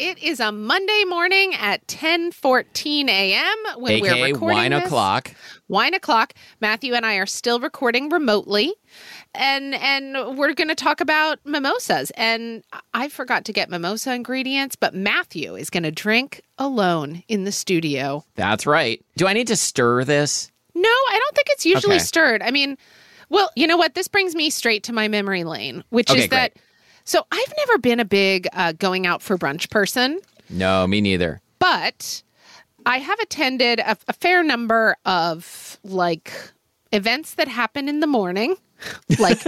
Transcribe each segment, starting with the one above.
it is a Monday morning at 10:14 a.m. when we're aka recording wine this. o'clock. Wine o'clock. Matthew and I are still recording remotely, and and we're going to talk about mimosas. And I forgot to get mimosa ingredients, but Matthew is going to drink alone in the studio. That's right. Do I need to stir this? No, I don't think it's usually Okay. stirred. I mean, well, you know what? This brings me straight to my memory lane, which Okay, is that. So I've never been a big uh, going out for brunch person. No, me neither. but I have attended a, a fair number of like events that happen in the morning. Like,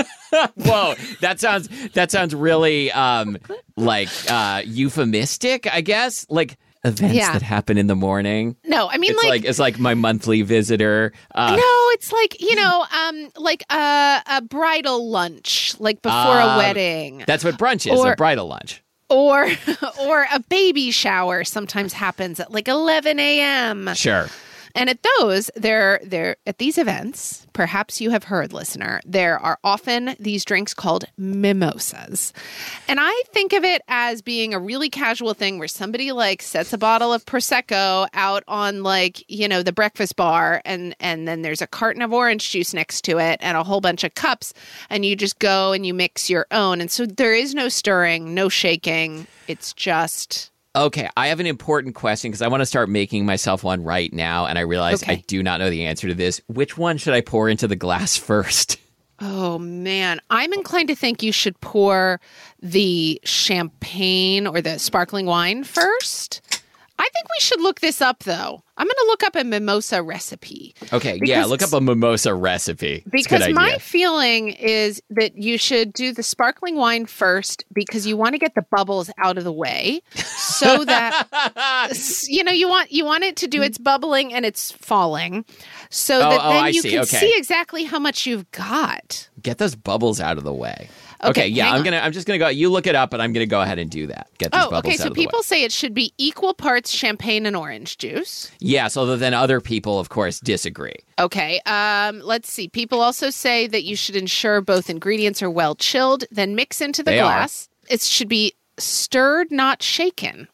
Whoa, that sounds that sounds really um like uh euphemistic, I guess. Like events Yeah. that happen in the morning. no, I mean, It's like, it's like my monthly visitor. Uh, no, it's like you know, um, like a a bridal lunch, like before a Um, wedding, That's what brunch is, Or- a bridal lunch. or or a baby shower. Sometimes happens at like eleven a.m. Sure. And at those, there, there, at these events, perhaps you have heard, listener, there are often these drinks called mimosas. And I think of it as being a really casual thing where somebody like sets a bottle of prosecco out on like you know the breakfast bar, and and then there's a carton of orange juice next to it and a whole bunch of cups, and you just go and you mix your own. And so there is no stirring, no shaking. It's just Okay, I have an important question because I want to start making myself one right now, and I realize I do not know the answer to this. Which one should I pour into the glass first? Oh man, I'm inclined to think you should pour the champagne or the sparkling wine first. I think we should look this up though. I'm going to look up a mimosa recipe Okay, yeah, look up a mimosa recipe. It's because my feeling is that you should do the sparkling wine first because you want to get the bubbles out of the way so that you know you want you want it to do its bubbling and it's falling so Oh, that oh, then you see. can Okay. see exactly how much you've got. Get those bubbles out of the way. Okay, Okay, yeah, I'm on. gonna. I'm just gonna go. You look it up, and I'm gonna go ahead and do that. Get these Oh, bubbles okay. out So of the way. people say it should be equal parts champagne and orange juice. Yeah, so then other people, of course, disagree. Okay. Um, let's see. People also say that you should ensure both ingredients are well chilled, then mix into the They are. glass. It should be stirred, not shaken.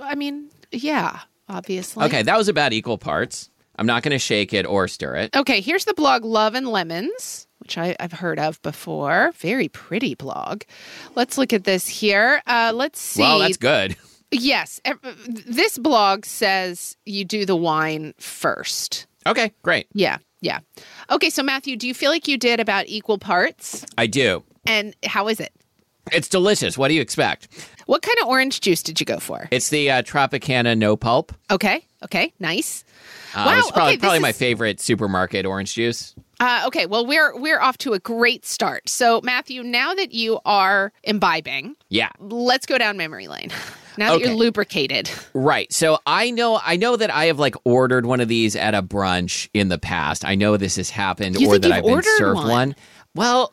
I mean, yeah, obviously. Okay, that was about equal parts. I'm not gonna shake it or stir it. Okay, here's the blog Love and Lemons, which I, I've heard of before. Very pretty blog. Let's look at this here. Uh, let's see. Well, that's good. Yes. This blog says you do the wine first. Okay, great. Yeah, yeah. Okay, so Matthew, do you feel like you did about equal parts? I do. And how is it? It's delicious. What do you expect? What kind of orange juice did you go for? It's the uh, Tropicana no pulp. Okay, okay, nice. Uh, Wow, It's probably, okay, probably my is- favorite supermarket orange juice. Uh, okay, well we're we're off to a great start. So Matthew, now that you are imbibing, Yeah. let's go down memory lane. Now that Okay. you're lubricated. Right. So I know I know that I have like ordered one of these at a brunch in the past. I know this has happened You or think that you've I've been served one? one. Well,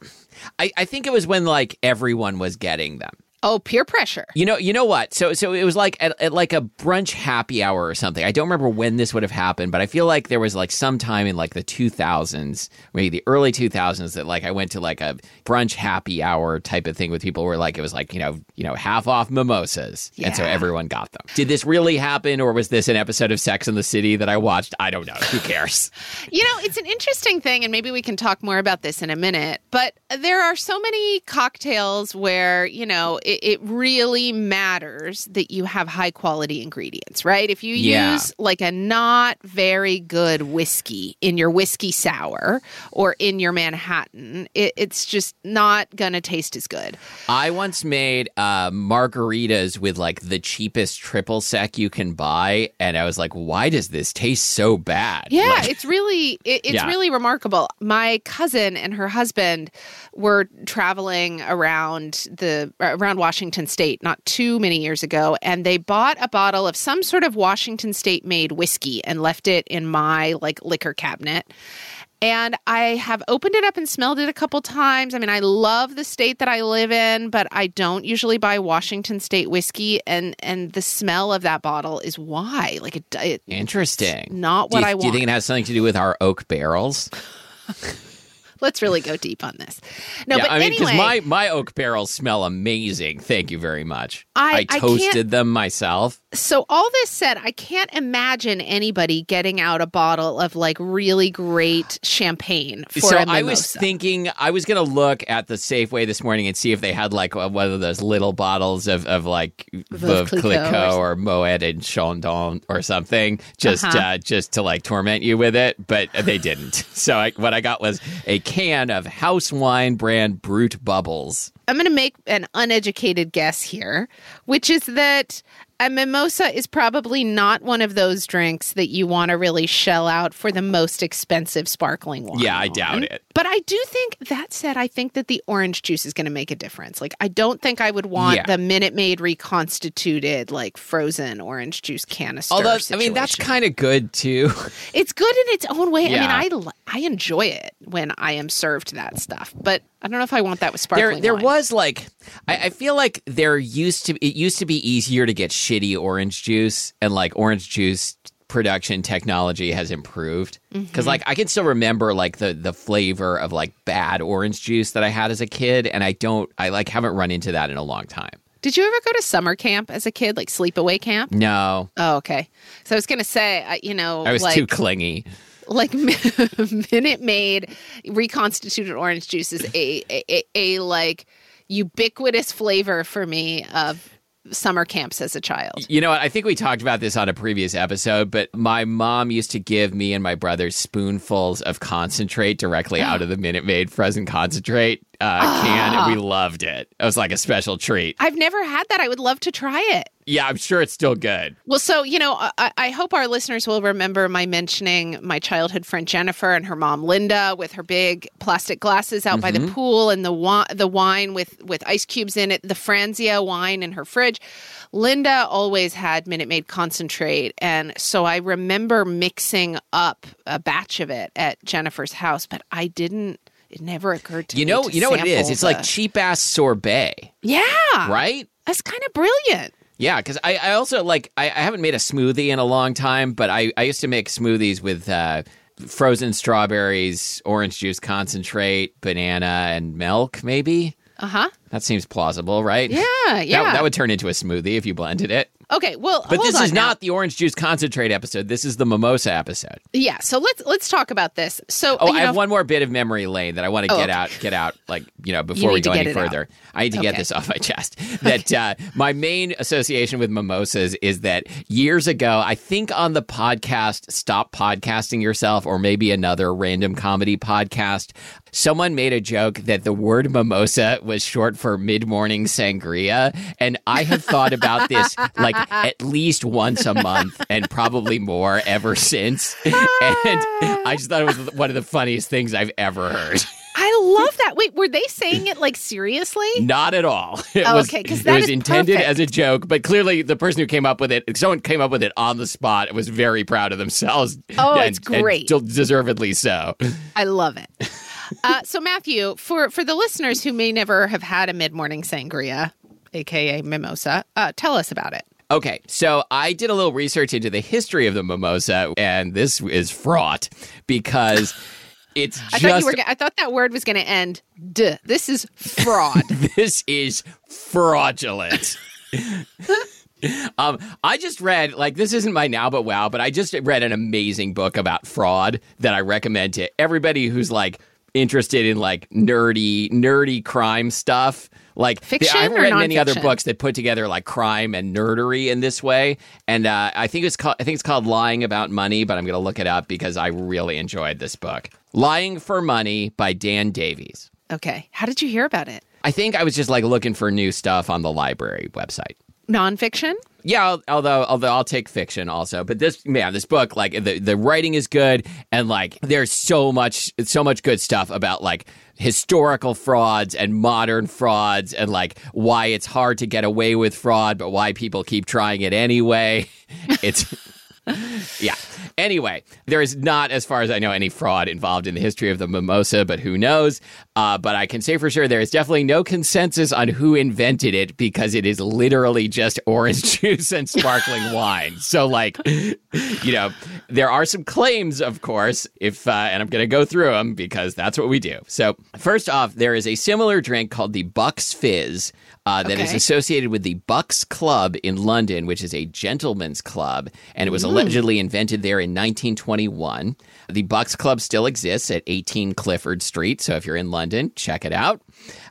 I, I think it was when like everyone was getting them. Oh, peer pressure. You know, you know what? So, so it was like at, at like a brunch happy hour or something. I don't remember when this would have happened, but I feel like there was like some time in like the 2000s, maybe the early 2000s, that like I went to like a brunch happy hour type of thing with people where like it was like you know, you know, half off mimosas, and so everyone got them. Did this really happen, or was this an episode of Sex in the City that I watched? I don't know. Who cares? You know, it's an interesting thing, and maybe we can talk more about this in a minute. But there are so many cocktails where, you know, it, it really matters that you have high quality ingredients, right? If you Yeah. use like a not very good whiskey in your whiskey sour or in your Manhattan, it, it's just not going to taste as good. I once made uh, margaritas with like the cheapest triple sec you can buy, and I was like, "Why does this taste so bad?" Yeah, Like- it's really it, it's Yeah. really remarkable. My cousin and her husband were traveling around the around Washington State not too many years ago, and they bought a bottle of some sort of Washington State made whiskey and left it in my like liquor cabinet. And I have opened it up and smelled it a couple times. I mean, I love the state that I live in, but I don't usually buy Washington State whiskey, and and the smell of that bottle is why. Like it, it Interesting. not what you, I want. Do you think it has something to do with our oak barrels? Let's really go deep on this. No, yeah, but I mean, anyway, my my oak barrels smell amazing. Thank you very much. I- I toasted them myself. so all this said, I can't imagine anybody getting out a bottle of like really great champagne for so I was thinking I was gonna look at the Safeway this morning and see if they had like uh, one of those little bottles of, of like Veuve Veuve Clicquot Clicquot or or Moet and Chandon or something, just Uh-huh. uh, just to like torment you with it, but they didn't. So I, what I got was a can of house wine brand Brut Bubbles. I'm going to make an uneducated guess here, which is that a mimosa is probably not one of those drinks that you want to really shell out for the most expensive sparkling wine. Yeah, I doubt on. it. But I do think that said, I think that the orange juice is going to make a difference. Like, I don't think I would want Yeah. the Minute Maid reconstituted, like frozen orange juice canister. Although I mean that's kind of good too. it's good in its own way. Yeah. I mean, I I enjoy it when I am served that stuff, but I don't know if I want that with there sparkling. there wine. was like I, I feel like there used to it used to be easier to get shitty orange juice and like orange juice production technology has improved because Mm-hmm. like I can still remember like the the flavor of like bad orange juice that I had as a kid and I don't I like haven't run into that in a long time. Did you ever go to summer camp as a kid, like sleepaway camp? No, Oh, okay. So I was gonna say, I- you know, I was like too clingy. Like Minute Maid reconstituted orange juice is a, a, a, a like ubiquitous flavor for me of summer camps as a child. You know what? I think we talked about this on a previous episode, but my mom used to give me and my brother spoonfuls of concentrate directly out of the Minute Maid frozen concentrate uh, can, and Ah. we loved it. It was like a special treat. I've never had that. I would love to try it. Yeah, I'm sure it's still good. Well, so you know, I, I hope our listeners will remember my mentioning my childhood friend Jennifer and her mom Linda with her big plastic glasses out by the pool and the wi- the wine with with ice cubes in it, the Franzia wine in her fridge. Linda always had Minute Maid concentrate, and so I remember mixing up a batch of it at Jennifer's house, but I didn't. It never occurred to You me. know, to you know what it is? It's like cheap ass sorbet, yeah, right? That's kind of brilliant. Yeah, because I, I also like I, I haven't made a smoothie in a long time, but I, I used to make smoothies with uh, frozen strawberries, orange juice concentrate, banana, and milk. Maybe Uh huh. that seems plausible, right? Yeah, That- yeah. that, would turn into a smoothie if you blended it. Okay, well, But this is now. not the orange juice concentrate episode. This is the mimosa episode. Yeah, so let's let's talk about this. So, Oh, you I know, have one more bit of memory lane that I want to Oh, get okay. out, get out, like you know, before we go any it out. further. I need to get this off my chest. That uh, my main association with mimosas is that years ago, I think on the podcast "Stop Podcasting Yourself" or maybe another random comedy podcast, someone made a joke that the word mimosa was short for mid-morning sangria, and I have thought about this like at least once a month and probably more ever since. And I just thought it was one of the funniest things I've ever heard. I love that. Wait, were they saying it like seriously? Not at all. It Oh, was, okay, 'cause it that was intended perfect. as a joke, but clearly the person who came up with it, someone came up with it on the spot, was very proud of themselves. Oh, and, it's great. and deservedly so. I love it. Uh, so, Matthew, for for the listeners who may never have had a mid morning sangria, aka mimosa, uh, tell us about it. Okay, so I did a little research into the history of the mimosa, and this is fraught because it's I just thought you were. I thought that word was going to end. Duh. This is fraud. this is fraudulent. um, I just read like this isn't my now but wow, but I just read an amazing book about fraud that I recommend to everybody who's like interested in like nerdy, nerdy crime stuff. Like Fiction I haven't or read many other books that put together like crime and nerdery in this way, and uh, I think it's called I think it's called Lying About Money, but I'm going to look it up because I really enjoyed this book. Lying for Money by Dan Davies. okay. How did you hear about it? I think I was just like looking for new stuff on the library website. Nonfiction. Yeah, although although I'll take fiction also, but this man, this book like the the writing is good and like there's so much so much good stuff about like historical frauds and modern frauds and like why it's hard to get away with fraud but why people keep trying it anyway. It's yeah. Anyway, there is not, as far as I know, any fraud involved in the history of the mimosa, but who knows? Uh, but I can say for sure there is definitely no consensus on who invented it because it is literally just orange juice and sparkling wine. So, like, you know, there are some claims, of course, if, uh, and I'm going to go through them because that's what we do. So, first off, there is a similar drink called the Bucks Fizz. Uh, that is Okay. associated with the Bucks Club in London, which is a gentleman's club, and it was allegedly invented there in 1921. The Bucks Club still exists at 18 Clifford Street, so if you're in London, check it out.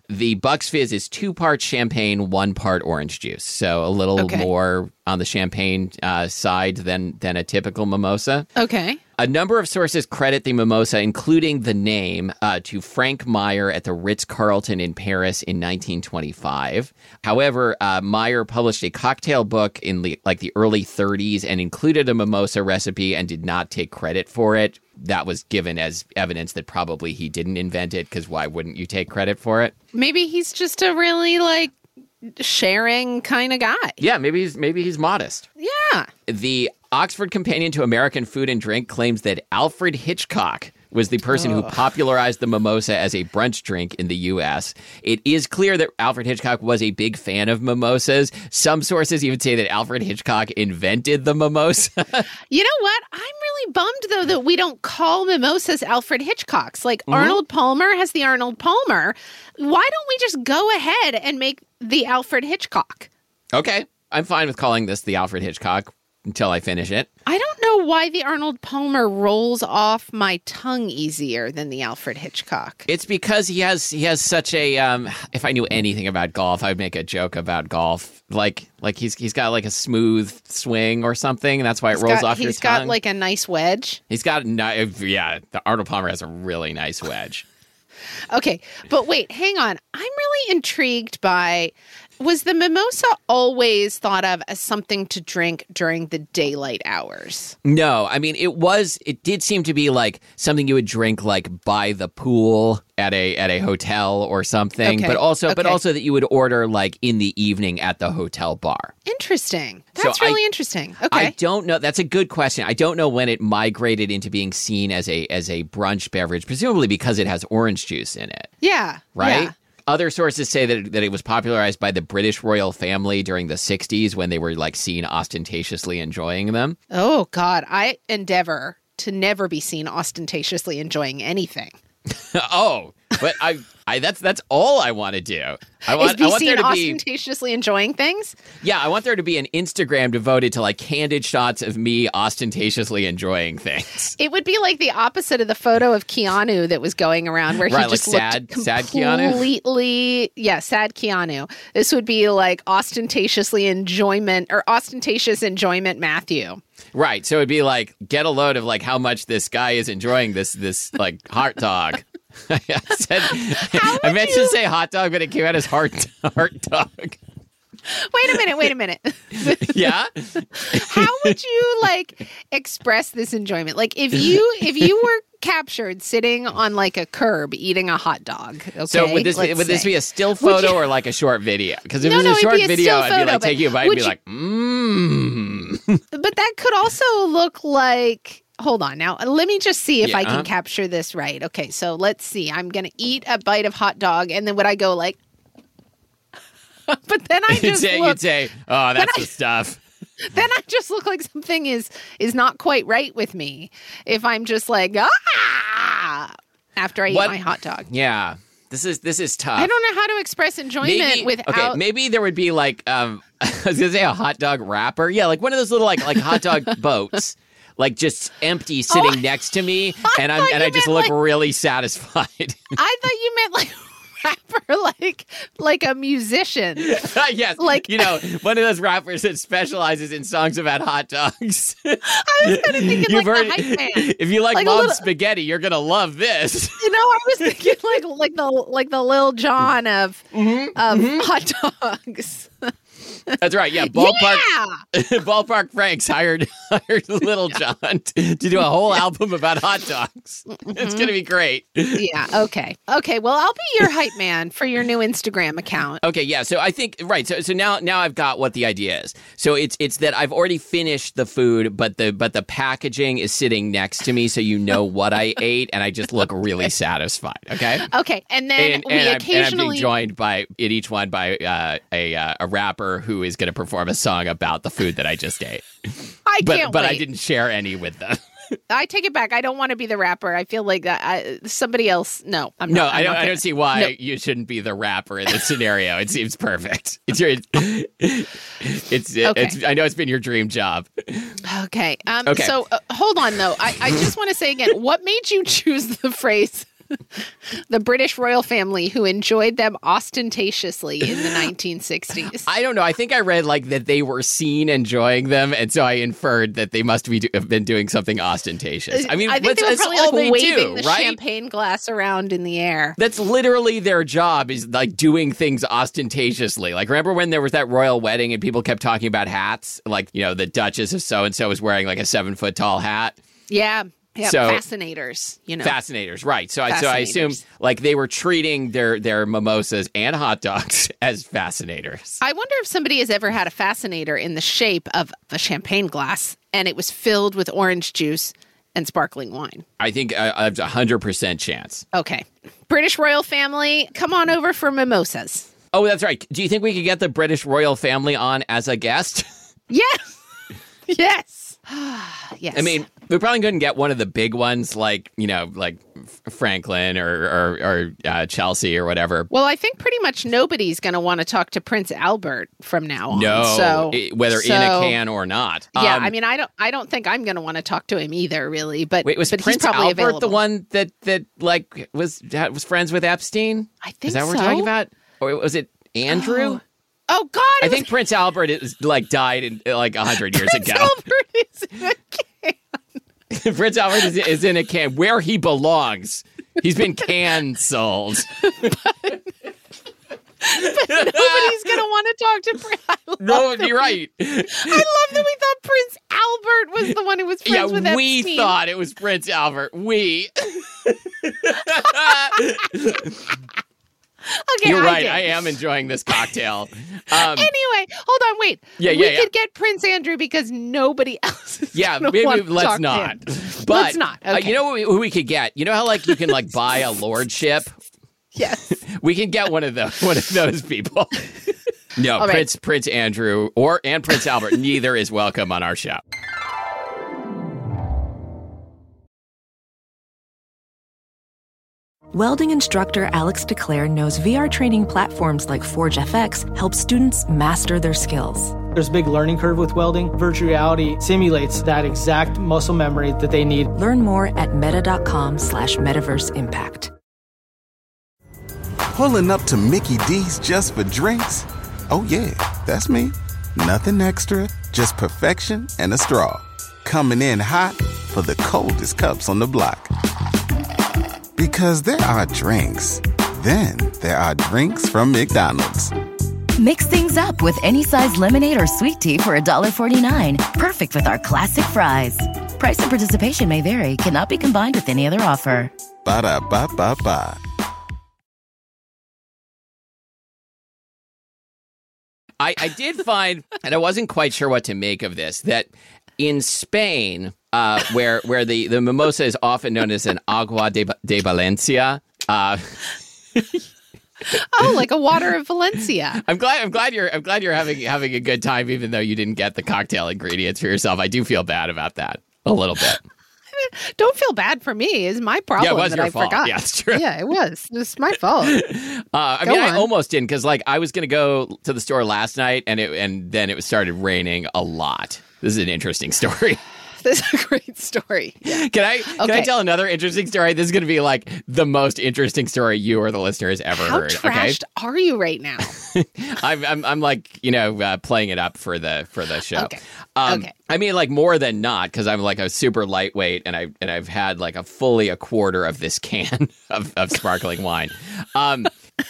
The Bucks Fizz is two parts champagne, one part orange juice, so a little Okay. more on the champagne uh, side than than a typical mimosa. Okay. A number of sources credit the mimosa, including the name, uh, to Frank Meier at the Ritz Carlton in Paris in 1925. However, uh, Meier published a cocktail book in the, like the early 30s and included a mimosa recipe and did not take credit for it. That was given as evidence that probably he didn't invent it because why wouldn't you take credit for it? Maybe he's just a really like sharing kind of guy. Yeah, maybe he's maybe he's modest. Yeah. The Oxford Companion to American Food and Drink claims that Alfred Hitchcock was the person who popularized the mimosa as a brunch drink in the U.S. It is clear that Alfred Hitchcock was a big fan of mimosas. Some sources even say that Alfred Hitchcock invented the mimosa. You know what? I'm really bummed though that we don't call mimosas Alfred Hitchcocks. Like mm-hmm. Arnold Palmer has the Arnold Palmer. Why don't we just go ahead and make the Alfred Hitchcock? okay, I'm fine with calling this the Alfred Hitchcock until I finish it. I don't know why the Arnold Palmer rolls off my tongue easier than the Alfred Hitchcock. It's because he has he has such a um if I knew anything about golf, I would make a joke about golf. Like like he's he's got like a smooth swing or something, and that's why it rolls got, off your he's tongue. got like a nice wedge. he's got ni- yeah, the Arnold Palmer has a really nice wedge. Okay, but wait, hang on. I'm really intrigued by was the mimosa always thought of as something to drink during the daylight hours? No, I mean it was it did seem to be like something you would drink like by the pool at a at a hotel or something, Okay, but also but also that you would order like in the evening at the hotel bar. Interesting. So That's I- really interesting. Okay. I don't know. That's a good question. I don't know when it migrated into being seen as a as a brunch beverage, presumably because it has orange juice in it, yeah. right? yeah. Other sources say that, that it was popularized by the British royal family during the 60s when they were like seen ostentatiously enjoying them. Oh God, I endeavor to never be seen ostentatiously enjoying anything. oh, but I, I that's that's all I want to do. I Is want, be I want there to be ostentatiously enjoying things? yeah, I want there to be an Instagram devoted to like candid shots of me ostentatiously enjoying things. It would be like the opposite of the photo of Keanu that was going around, where he Right, like just sad- looked sad Keanu? completely, yeah, sad Keanu. This would be like ostentatiously enjoyment or ostentatious enjoyment Matthew. Right. So it'd be like get a load of like how much this guy is enjoying this this like heart dog. I said I meant to say hot dog, but it came out as heart heart dog. Wait a minute, wait a minute. yeah. How would you like express this enjoyment? Like if you if you were captured sitting on like a curb eating a hot dog. Okay. So would this let's would this say. be a still photo or like a short video? Because if No, it was no, a short be a video, I'd be like you a bite and be you- like, mmm. But that could also look like Hold on now. Let me just see if Yeah, I can uh-huh. capture this right. Okay, so let's see. I'm going to eat a bite of hot dog and then would I go like But then I You'd just say, look you'd say, oh, that's I- the stuff. then I just look like something is is not quite right with me. If I'm just like ah after I What- eat my hot dog. Yeah. This is this is tough. I don't know how to express enjoyment maybe, without okay, maybe there would be like um I was gonna say a hot dog wrapper. Yeah, like one of those little like like hot dog boats. Like just empty sitting I- next to me I and I'm and I just look like- really satisfied. I thought you meant like rapper like like a musician. yes. Like- you know, one of those rappers that specializes in songs about hot dogs. I was kind of thinking You've like heard the hype man. if you like, Like mom's little- spaghetti, you're gonna love this. You know, I was thinking like like the like the Lil Jon of Mm-hmm, of hot dogs. That's right. Yeah, ballpark Yeah. ballpark Franks hired hired Lil Jon to, to do a whole album about hot dogs. It's gonna be great. Yeah. Okay. Okay. Well, I'll be your hype man for your new Instagram account. Okay, yeah. So I think right. So so now now I've got what the idea is. So it's it's that I've already finished the food, but the but the packaging is sitting next to me, so you know what I ate, and I just look really satisfied. Okay. Okay. And then And, we and, I'm, and I'm occasionally being joined by in each one by uh, a uh, a rapper who is going to perform a song about the food that I just ate. I But can't but wait. I didn't share any with them. I take it back. I don't want to be the rapper. I feel like I, somebody else. No, I'm No, not. I'm I don't. I don't see why No. you shouldn't be the rapper in this scenario. It seems perfect. It's your. It's. Okay. It's. I know it's been your dream job. Okay. Um, Okay. So uh, hold on, though. I, I just want to say again what made you choose the phrase the British royal family who enjoyed them ostentatiously in the 1960s? I don't know. I think I read like that they were seen enjoying them, and so I inferred that they must be have been doing something ostentatious. Uh, I mean, I think they were probably like waving do, the right? champagne glass around in the air. That's literally their job is like doing things ostentatiously. Like remember when there was that royal wedding and people kept talking about hats? Like, you know, the Duchess of so and so was wearing like a seven foot tall hat. Yeah. Yeah. So- fascinators, you know. Fascinators, right. So I so I assume like they were treating their their mimosas and hot dogs as fascinators. I wonder if somebody has ever had a fascinator in the shape of a champagne glass and it was filled with orange juice and sparkling wine. I think uh, I have a hundred percent chance. Okay. British royal family, come on over for mimosas. Oh, that's right. Do you think we could get the British royal family on as a guest? Yes. yes. yes. I mean, we probably couldn't get one of the big ones, like you know, like Franklin or or, or uh, Chelsea or whatever. well, I think pretty much nobody's going to want to talk to Prince Albert from now on. No, so i- whether in a can or not. Yeah, Um, I mean, I don't, I don't think I'm going to want to talk to him either, really. But wait, was but Prince he's probably Albert available. the one that that like was that was friends with Epstein? I think Is that what we're talking about, or was it Andrew? Oh God! I it think Prince Albert is like died in like a hundred years ago. Albert is in a can. Prince Albert is, is in a can where he belongs. He's been cancelled. but Nobody's going to want to talk to Prince. No, you're right. I love that we thought Prince Albert was the one who was Yeah, friends with we Epstein. thought it was Prince Albert. We. Okay, You're I right. did. I am enjoying this cocktail. Um, Anyway, hold on, wait. Yeah, we yeah, yeah. could get Prince Andrew because nobody else. Is yeah, maybe let's not. But Let's not. uh, Okay. you know what we, who we could get? You know how like you can like buy a lordship? Yes. We can get one of those one of those people. No, All right. Prince Prince Andrew or and Prince Albert, neither is welcome on our show. Welding instructor Alex DeClaire knows VR training platforms like Forge FX help students master their skills. There's a big learning curve with welding. Virtual reality simulates that exact muscle memory that they need. Learn more at meta.com slash metaverse impact. Pulling up to Mickey D's just for drinks? Oh, yeah, that's me. Nothing extra, just perfection and a straw. Coming in hot for the coldest cups on the block. Because there are drinks, then there are drinks from McDonald's. Mix things up with any size lemonade or sweet tea for $1.49. Perfect with our classic fries. Price and participation may vary, cannot be combined with any other offer. Ba da ba ba ba. I, I did find, and I wasn't quite sure what to make of this, that in Spain, uh, where where the, the mimosa is often known as an agua de, de Valencia. Uh, Oh, like a water of Valencia. I'm glad I'm glad you're I'm glad you're having having a good time, even though you didn't get the cocktail ingredients for yourself. I do feel bad about that a little bit. Don't feel bad for me. It's my problem Yeah, it was that your I fault. forgot. Yeah, it's true. Yeah, it was. It's my fault. Uh, I Go mean, I almost didn't because like I was gonna go to the store last night, and it and then it started raining a lot. This is an interesting story. this is a great story. Yeah. Can I can I tell another interesting story? This is going to be like the most interesting story you or the listener has ever heard. How heard. trashed are you right now? I'm, I'm I'm like you know uh, playing it up for the for the show. Okay. Um, Okay. I mean, like more than not, because I'm like a super lightweight, and I and I've had like a fully a quarter of this can of, of sparkling wine. Um,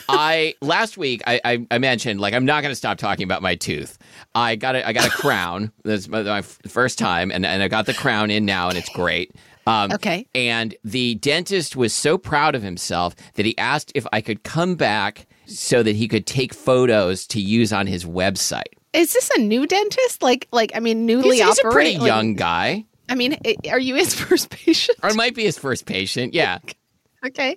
I last week I, I, I mentioned like I'm not going to stop talking about my tooth. I got a, I got a crown. That's my, my first time, and and I got the crown in now, and it's great. Um, Okay. And the dentist was so proud of himself that he asked if I could come back so that he could take photos to use on his website. Is this a new dentist? Like, like I mean, newly He's, he's a pretty like- young guy. I mean, are you his first patient? Or might be his first patient. Yeah. Okay.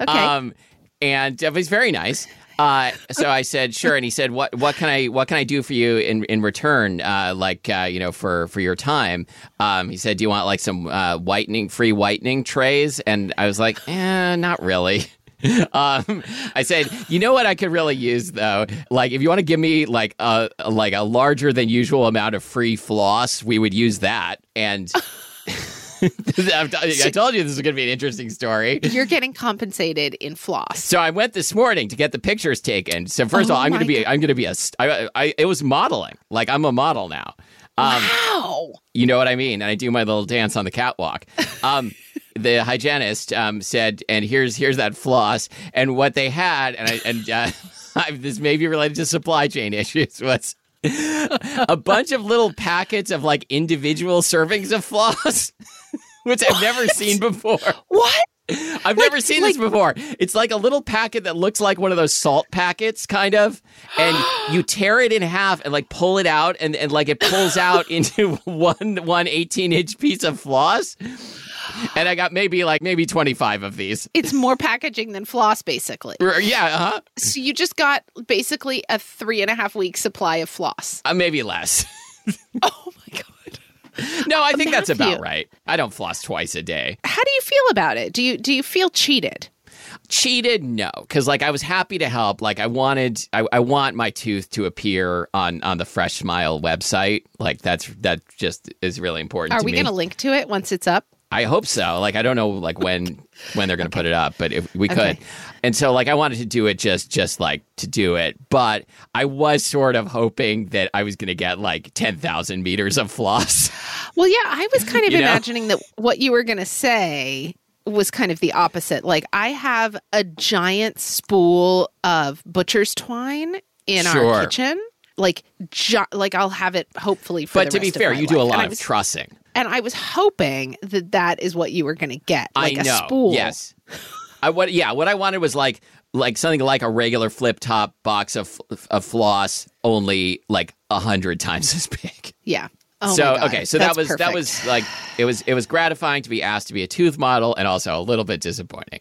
Okay. Um, and uh, he's very nice. Uh, so I said, sure. And he said, what, what can I, what can I do for you in, in return? Uh, like, uh, you know, for, for your time. Um, he said, do you want like some, uh, whitening, free whitening trays? And I was like, eh, not really. Um, I said, you know what I could really use though? Like, if you want to give me like a like a larger than usual amount of free floss, we would use that. And I told you this was going to be an interesting story. You're getting compensated in floss. So I went this morning to get the pictures taken. So first of Oh all, I'm going to be I'm going to be a I, I, it was modeling. Like I'm a model now. Um, Wow. you know what I mean? And I do my little dance on the catwalk. Um, the hygienist um, said, and here's here's that floss. And what they had, and I, and uh, this may be related to supply chain issues, was a bunch of little packets of like individual servings of floss, which I've never seen before. What? I've never seen this before. It's like a little packet that looks like one of those salt packets, kind of, and you tear it in half and like pull it out, and, and like it pulls out into one one 18 inch piece of floss. And I got maybe like maybe 25 of these. It's more packaging than floss, basically. Yeah, uh-huh. So you just got basically a three and a half week supply of floss. Uh, maybe less. Oh. No, I think that's about right. I don't floss twice a day. How do you feel about it? Do you do you feel cheated? cheated no because like i was happy to help like i wanted I, I want my tooth to appear on on the fresh smile website like that's that just is really important Are we me to link to it once it's up? I hope so like i don't know like when when they're going to put it up but if we could Okay. and so like i wanted to do it just just like to do it but i was sort of hoping that i was going to get like 10,000 meters of floss Well, yeah, I was kind of You know? imagining that what you were going to say was kind of the opposite. Like I have a giant spool of butcher's twine in Sure. our kitchen. Like, ju- like I'll have it hopefully for but the to be fair you do a lot of trussing and I was hoping that that is what you were going to get, like I know. a spool. Yes. I what yeah, what I wanted was like like something like a regular flip top box of of floss only like a hundred times as big. yeah. Oh so okay, so That's that was that was like it was it was gratifying to be asked to be a tooth model and also a little bit disappointing.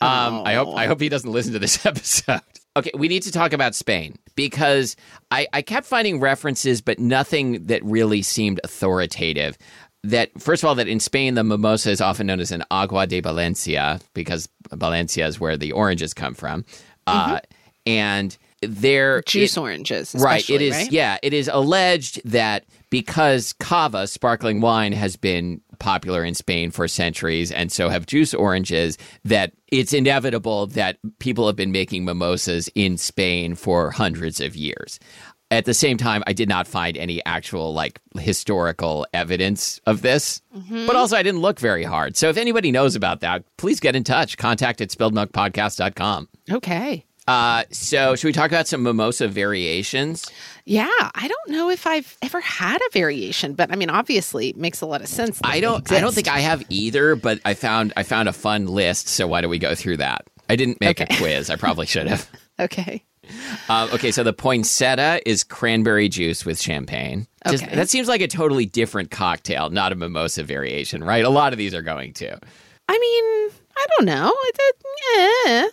Um, I hope I hope he doesn't listen to this episode. Okay, we need to talk about Spain because I, I kept finding references, but nothing that really seemed authoritative. That first of all, that in Spain the mimosa is often known as an agua de Valencia because Valencia is where the oranges come from, uh, and there Mm-hmm. juice it- oranges. Right. It is, right? Yeah. It is alleged that because cava, sparkling wine, has been popular in Spain for centuries, and so have juice oranges, that it's inevitable that people have been making mimosas in Spain for hundreds of years. At the same time, I did not find any actual like historical evidence of this. Mm-hmm. But also, I didn't look very hard. So if anybody knows about that, please get in touch. Contact at spilledmilkpodcast.com. Okay. Uh, so, should we talk about some mimosa variations? Yeah, I don't know if I've ever had a variation, but I mean, obviously, it makes a lot of sense. I don't. I don't think I have either, but I found I found a fun list. So why don't we go through that? I didn't make a quiz. I probably should have. Okay. Um, okay, so the poinsettia is cranberry juice with champagne. Just- Okay. that seems like a totally different cocktail, not a mimosa variation, right? A lot of these are going to. I mean, I don't know. Eh.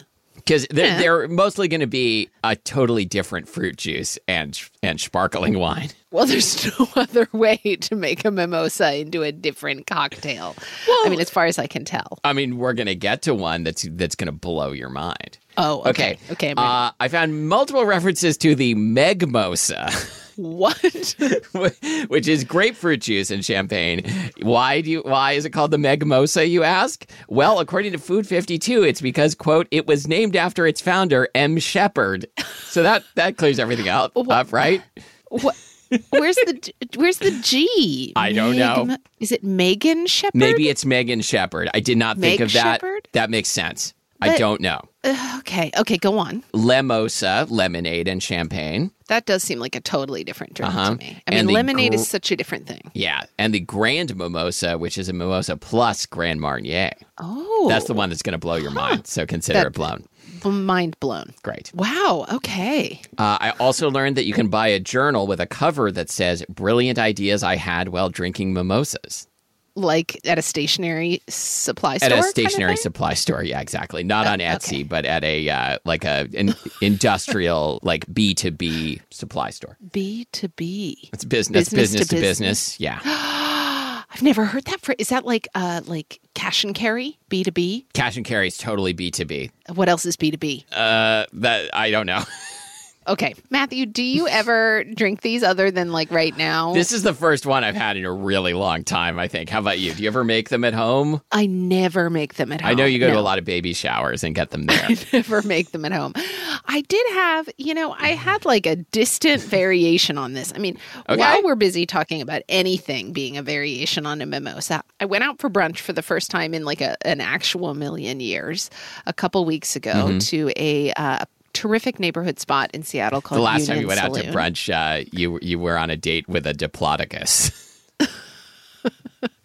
Because they're, Yeah. they're mostly going to be a totally different fruit juice and and sparkling wine. Well, there's no other way to make a mimosa into a different cocktail. I mean, as far as I can tell. I mean, we're going to get to one that's that's going to blow your mind. Oh, okay. Okay. I'm. Uh, I found multiple references to the Megmosa, what? which is grapefruit juice and champagne. Why do you? Why is it called the Megmosa? You ask. Well, according to Food Fifty Two, it's because quote it was named after its founder M. Shepard. So that that clears everything out, up, right? what? Where's the Where's the G? I don't know. Is it Megan Shepard? Maybe it's Megan Shepard. I did not think Meg of that. Shepherd? That makes sense. I don't know. Okay. Okay. Go on. Lemosa, lemonade and champagne. That does seem like a totally different drink Uh-huh. to me. I mean, And the lemonade gr- is such a different thing. Yeah, and the Grand Mimosa, which is a mimosa plus Grand Marnier. Oh, That's the one that's going to blow your mind. So consider That- it blown. mind blown. Great. Wow. Okay. Uh, I also learned that you can buy a journal with a cover that says "Brilliant ideas I had while drinking mimosas" Like at a stationery supply store. at a kind of stationery supply store. Yeah, exactly. Not on Etsy, okay. but at a uh, like a an industrial like B two B supply store. B to B. It's business, Business business, to to business. Yeah, I've never heard that. For is that like uh like cash and carry B two B? cash and carry is totally B two B. What else is B two B? Uh, that I don't know. Okay, Matthew, do you ever drink these other than like right now? This is the first one I've had in a really long time. I think. How about you? Do you ever make them at home? I never make them at home. I know you go to a lot of baby showers and get them there. I never make them at home. I did have, you know, I had like a distant variation on this. I mean, Okay. while we're busy talking about anything being a variation on a mimosa, I went out for brunch for the first time in like a, an actual million years a couple weeks ago Mm-hmm. to to a uh, terrific neighborhood spot in Seattle called the last time you went out to brunch, uh, you you were on a date with a diplodocus.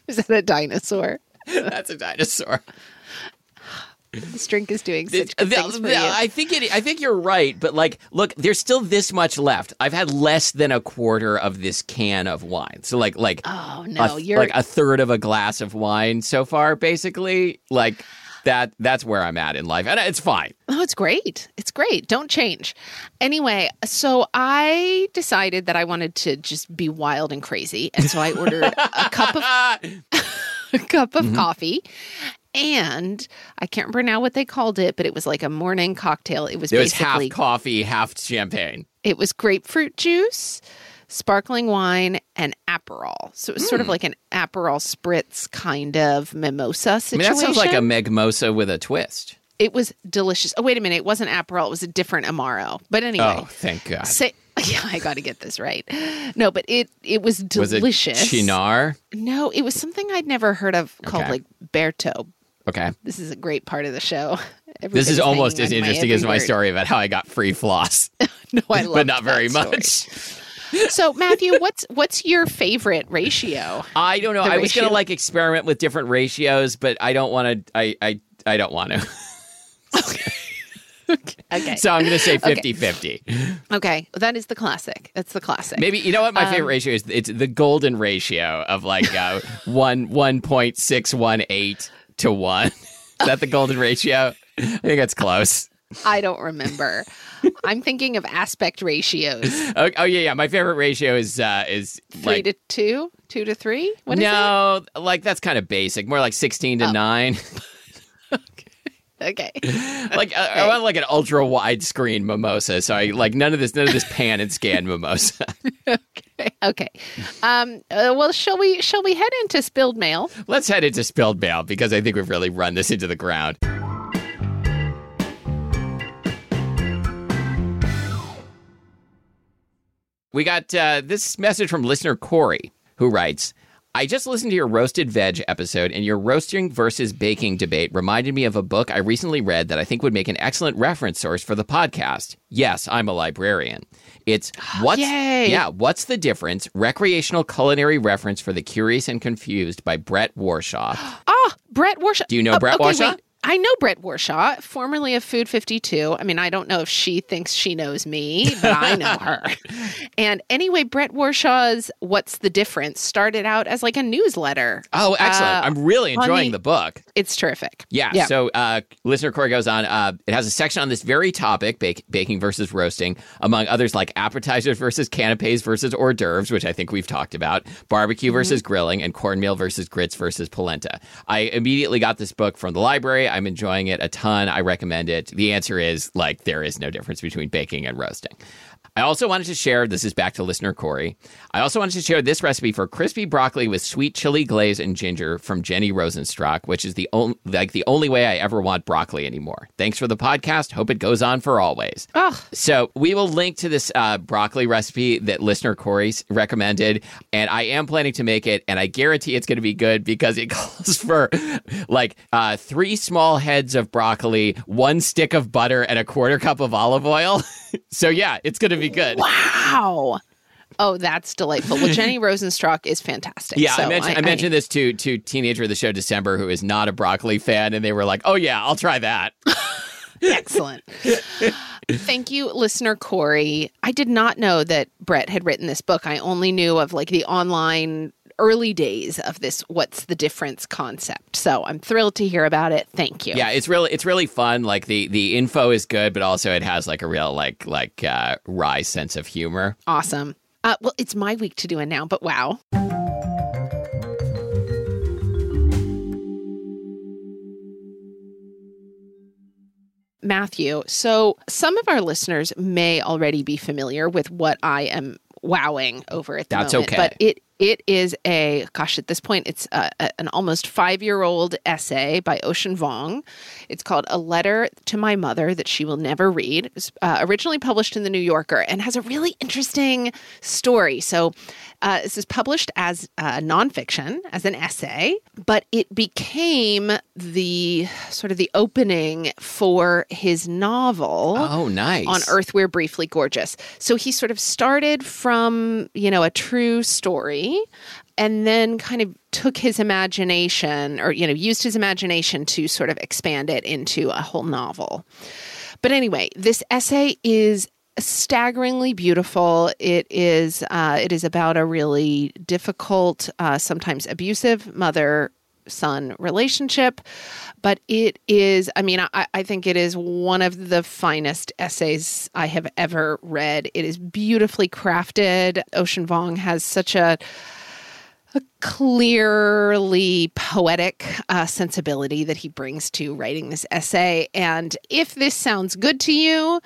Is that a dinosaur? That's a dinosaur. This drink is doing such the- things for the- you. I think it. I think you're right, but like, look, there's still this much left. I've had less than a quarter of this can of wine, so like, like, oh no, th- you're like a third of a glass of wine so far, basically. Like that. That's where I'm at in life, and it's fine. Oh, it's great. It's great. Don't change. Anyway, so I decided that I wanted to just be wild and crazy. And so I ordered a cup of a cup of mm-hmm. coffee. And I can't remember now what they called it, but it was like a morning cocktail. It was It was half coffee, half champagne. it was grapefruit juice, sparkling wine, and Aperol. So it was sort of like an Aperol spritz kind of mimosa Hmm. I mean, situation. that sounds like a megmosa with a twist. It was delicious. Oh, wait a minute. It wasn't Aperol. It was a different Amaro. But anyway. Oh, thank God. Say, yeah, I got to get this right. No, but it it was was it delicious. Cynar? No, it was something I'd never heard of called Okay. like Berto. Okay. This is a great part of the show. This is almost as interesting as my word. story about how I got free floss, No, I love but not very much. So, Matthew, what's what's your favorite ratio? I don't know. The I was gonna like experiment with different ratios, but I don't want to. I, I I don't want to. Okay, okay. So I'm gonna say 50-50. okay, that is the classic. That's the classic. Maybe you know what my Um, favorite ratio is. It's the golden ratio of like uh, one one point six one eight to one. Is that the golden ratio? I think that's close. I don't remember. I'm thinking of aspect ratios. Oh, oh yeah, yeah. My favorite ratio is uh, is Three like to two, two to three. What is no, like that's kind of basic. More like sixteen to nine. it? Okay. like uh, I want like an ultra wide screen mimosa. So I like none of this, none of this pan and scan mimosa. Okay. Okay. Um, uh, well, shall we shall we head into spilled mail? Let's head into spilled mail because I think we've really run this into the ground. We got uh, this message from listener Corey, who writes I just listened to your roasted veg episode, and your roasting versus baking debate reminded me of a book I recently read that I think would make an excellent reference source for the podcast. Yes, I'm a librarian. It's what's Yay. yeah, what's the difference? Recreational culinary reference for the curious and confused by Brette Warshaw. Ah, Brette Warshaw. Do you know Oh, Brette okay, Warshaw? wait. I know Brette Warshaw, formerly of Food 52. I mean, I don't know if she thinks she knows me, but I know her. And anyway, Brette Warshaw's What's the Difference started out as like a newsletter. Oh, excellent! Uh, I'm really enjoying the- the book. It's terrific. Yeah. So, uh, listener Corey goes on. Uh, it has a section on this very topic: bake, baking versus roasting, among others like appetizers versus canapes versus hors d'oeuvres, which I think we've talked about, barbecue versus grilling, and cornmeal versus grits versus polenta. I immediately got this book from the library. I'm enjoying it a ton. I recommend it. The answer is like there is no difference between baking and roasting. I also wanted to share this is back to listener Corey. I also wanted to share this recipe for crispy broccoli with sweet chili glaze and ginger from Jenny Rosenstrach, which is the only like the only way I ever want broccoli anymore. Thanks for the podcast. Hope it goes on for always. Oh, So we will link to this uh, broccoli recipe that listener Corey recommended, and I am planning to make it, and I guarantee it's going to be good because it calls for like uh, three small heads of broccoli, one stick of butter, and a quarter cup of olive oil. so yeah, it's going to be good. wow. Oh, that's delightful. Well, Jenny Rosenstrach is fantastic. Yeah, So I mentioned I, mentioned this to to teenager of the show December who is not a broccoli fan, and they were like, "Oh yeah, I'll try that." Excellent. Thank you, listener Corey. I did not know that Brette had written this book. I only knew of like the online early days of this what's the difference concept. So I'm thrilled to hear about it. Thank you. Yeah, it's really it's really fun. Like the the info is good, but also it has like a real like like uh, wry sense of humor. Awesome. Uh, well, it's my week to do it now, but wow. Matthew, so some of our listeners may already be familiar with what I am wowing over at the That's moment, okay. but it it is a gosh at this point it's a, a- an almost five year old essay by Ocean Vuong. It's called "A Letter to My Mother That She Will Never Read." It was uh, originally published in the New Yorker and has a really interesting story. So. Uh, this is published as uh, nonfiction, as an essay, but it became the sort of the opening for his novel Oh, nice. on Earth We're Briefly Gorgeous. So he sort of started from, you know, a true story and then kind of took his imagination or, you know, used his imagination to sort of expand it into a whole novel. But anyway, this essay is staggeringly beautiful. It is uh, it is about a really difficult, uh, sometimes abusive mother son relationship, but it is. I mean, I, I think it is one of the finest essays I have ever read. It is beautifully crafted. Ocean Vuong has such a a clearly poetic uh, sensibility that he brings to writing this essay. And if this sounds good to you,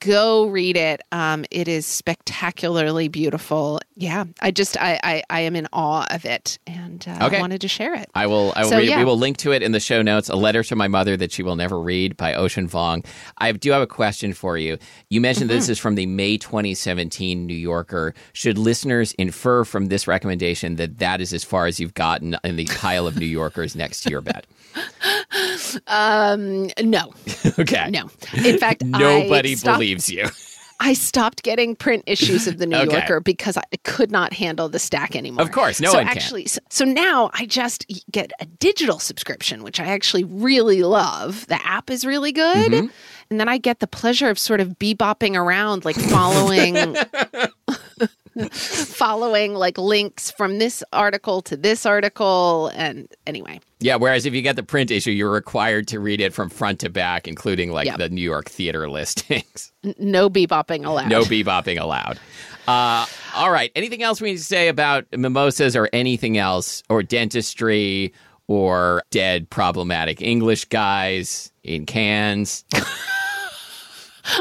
go read it. Um, it is spectacularly beautiful. Yeah, I just I I, I am in awe of it, and uh, Okay. I wanted to share it. I will. I will So, read yeah. We will link to it in the show notes. A letter to my mother that she will never read by Ocean Vuong. I do have a question for you. You mentioned this Mm-hmm. is from the May 2017 New Yorker. Should listeners infer from this recommendation that that is as far as you've gotten in the pile of New Yorkers next to your bed? Um, no, Okay. no. In fact, Nobody stopped, believes you. I stopped getting print issues of the New Okay. Yorker because I could not handle the stack anymore. Of course, no so one can. actually, So, so now I just get a digital subscription, which I actually really love. The app is really good, Mm-hmm. and then I get the pleasure of sort of bebopping around, like following. following like links from this article to this article and anyway Yeah. Whereas if you get the print issue, you're required to read it from front to back, including like Yep. the New York theater listings. no bebopping allowed No bebopping allowed. Uh, all right. Anything else we need to say about mimosas or anything else, or dentistry, or dead problematic English guys in cans?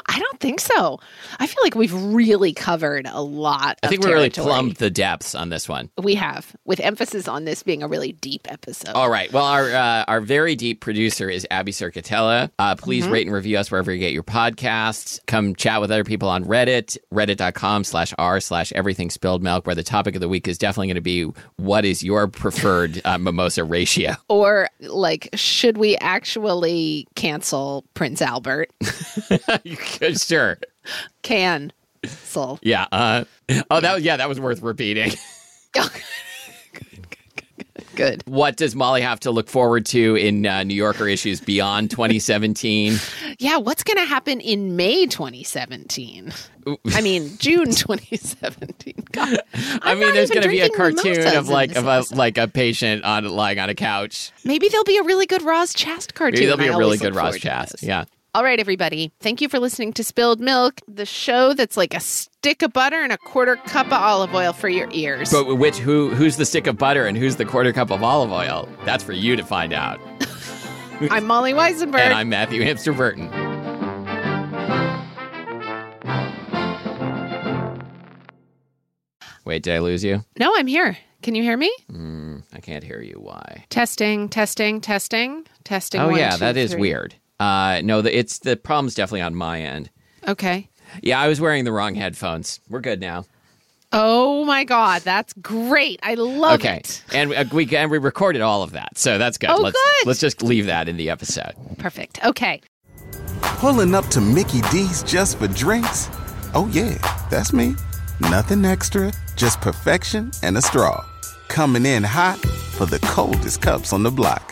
I don't think so. I feel like we've really covered a lot. I think we really plumbed the depths on this one. We have, with emphasis on this being a really deep episode. All right. Well, our uh, our very deep producer is Abby Cerquitella. Uh, please Mm-hmm. rate and review us wherever you get your podcasts. Come chat with other people on Reddit, reddit.com slash r slash everything spilled milk, where the topic of the week is definitely going to be what is your preferred uh, mimosa ratio? Or like, should we actually cancel Prince Albert? sure. Cancel. Yeah. Uh, oh, that was, yeah, that was worth repeating. Good. what does Molly have to look forward to in uh, New Yorker issues beyond 2017? Yeah, what's going to happen in May 2017? I mean, June 2017. God, I mean, there's going to be a cartoon of like of a like a patient on lying on a couch. Maybe there'll be a really good Roz Chast cartoon. Maybe there'll be I a really good forward Chast. Yeah. All right, everybody. Thank you for listening to Spilled Milk, the show that's like a stick of butter and a quarter cup of olive oil for your ears. But which who who's the stick of butter and who's the quarter cup of olive oil? That's for you to find out. I'm Molly Wizenberg. And I'm Matthew Amster-Burton. Wait, did I lose you? no, I'm here. Can you hear me? Hmm, I can't hear you. Why? Testing, testing, testing, testing. Oh one, yeah, two, that is three. weird. Uh, no, the, it's the problem's definitely on my end. Okay. Yeah, I was wearing the wrong headphones. We're good now. Oh my God, that's great. I love okay, it. Okay, and uh, we and we recorded all of that, so that's good. Oh, let's good. let's just leave that in the episode. Perfect. Okay. Pulling up to Mickey D's just for drinks? Oh, yeah, that's me. Nothing extra, just perfection and a straw. Coming in hot for the coldest cups on the block.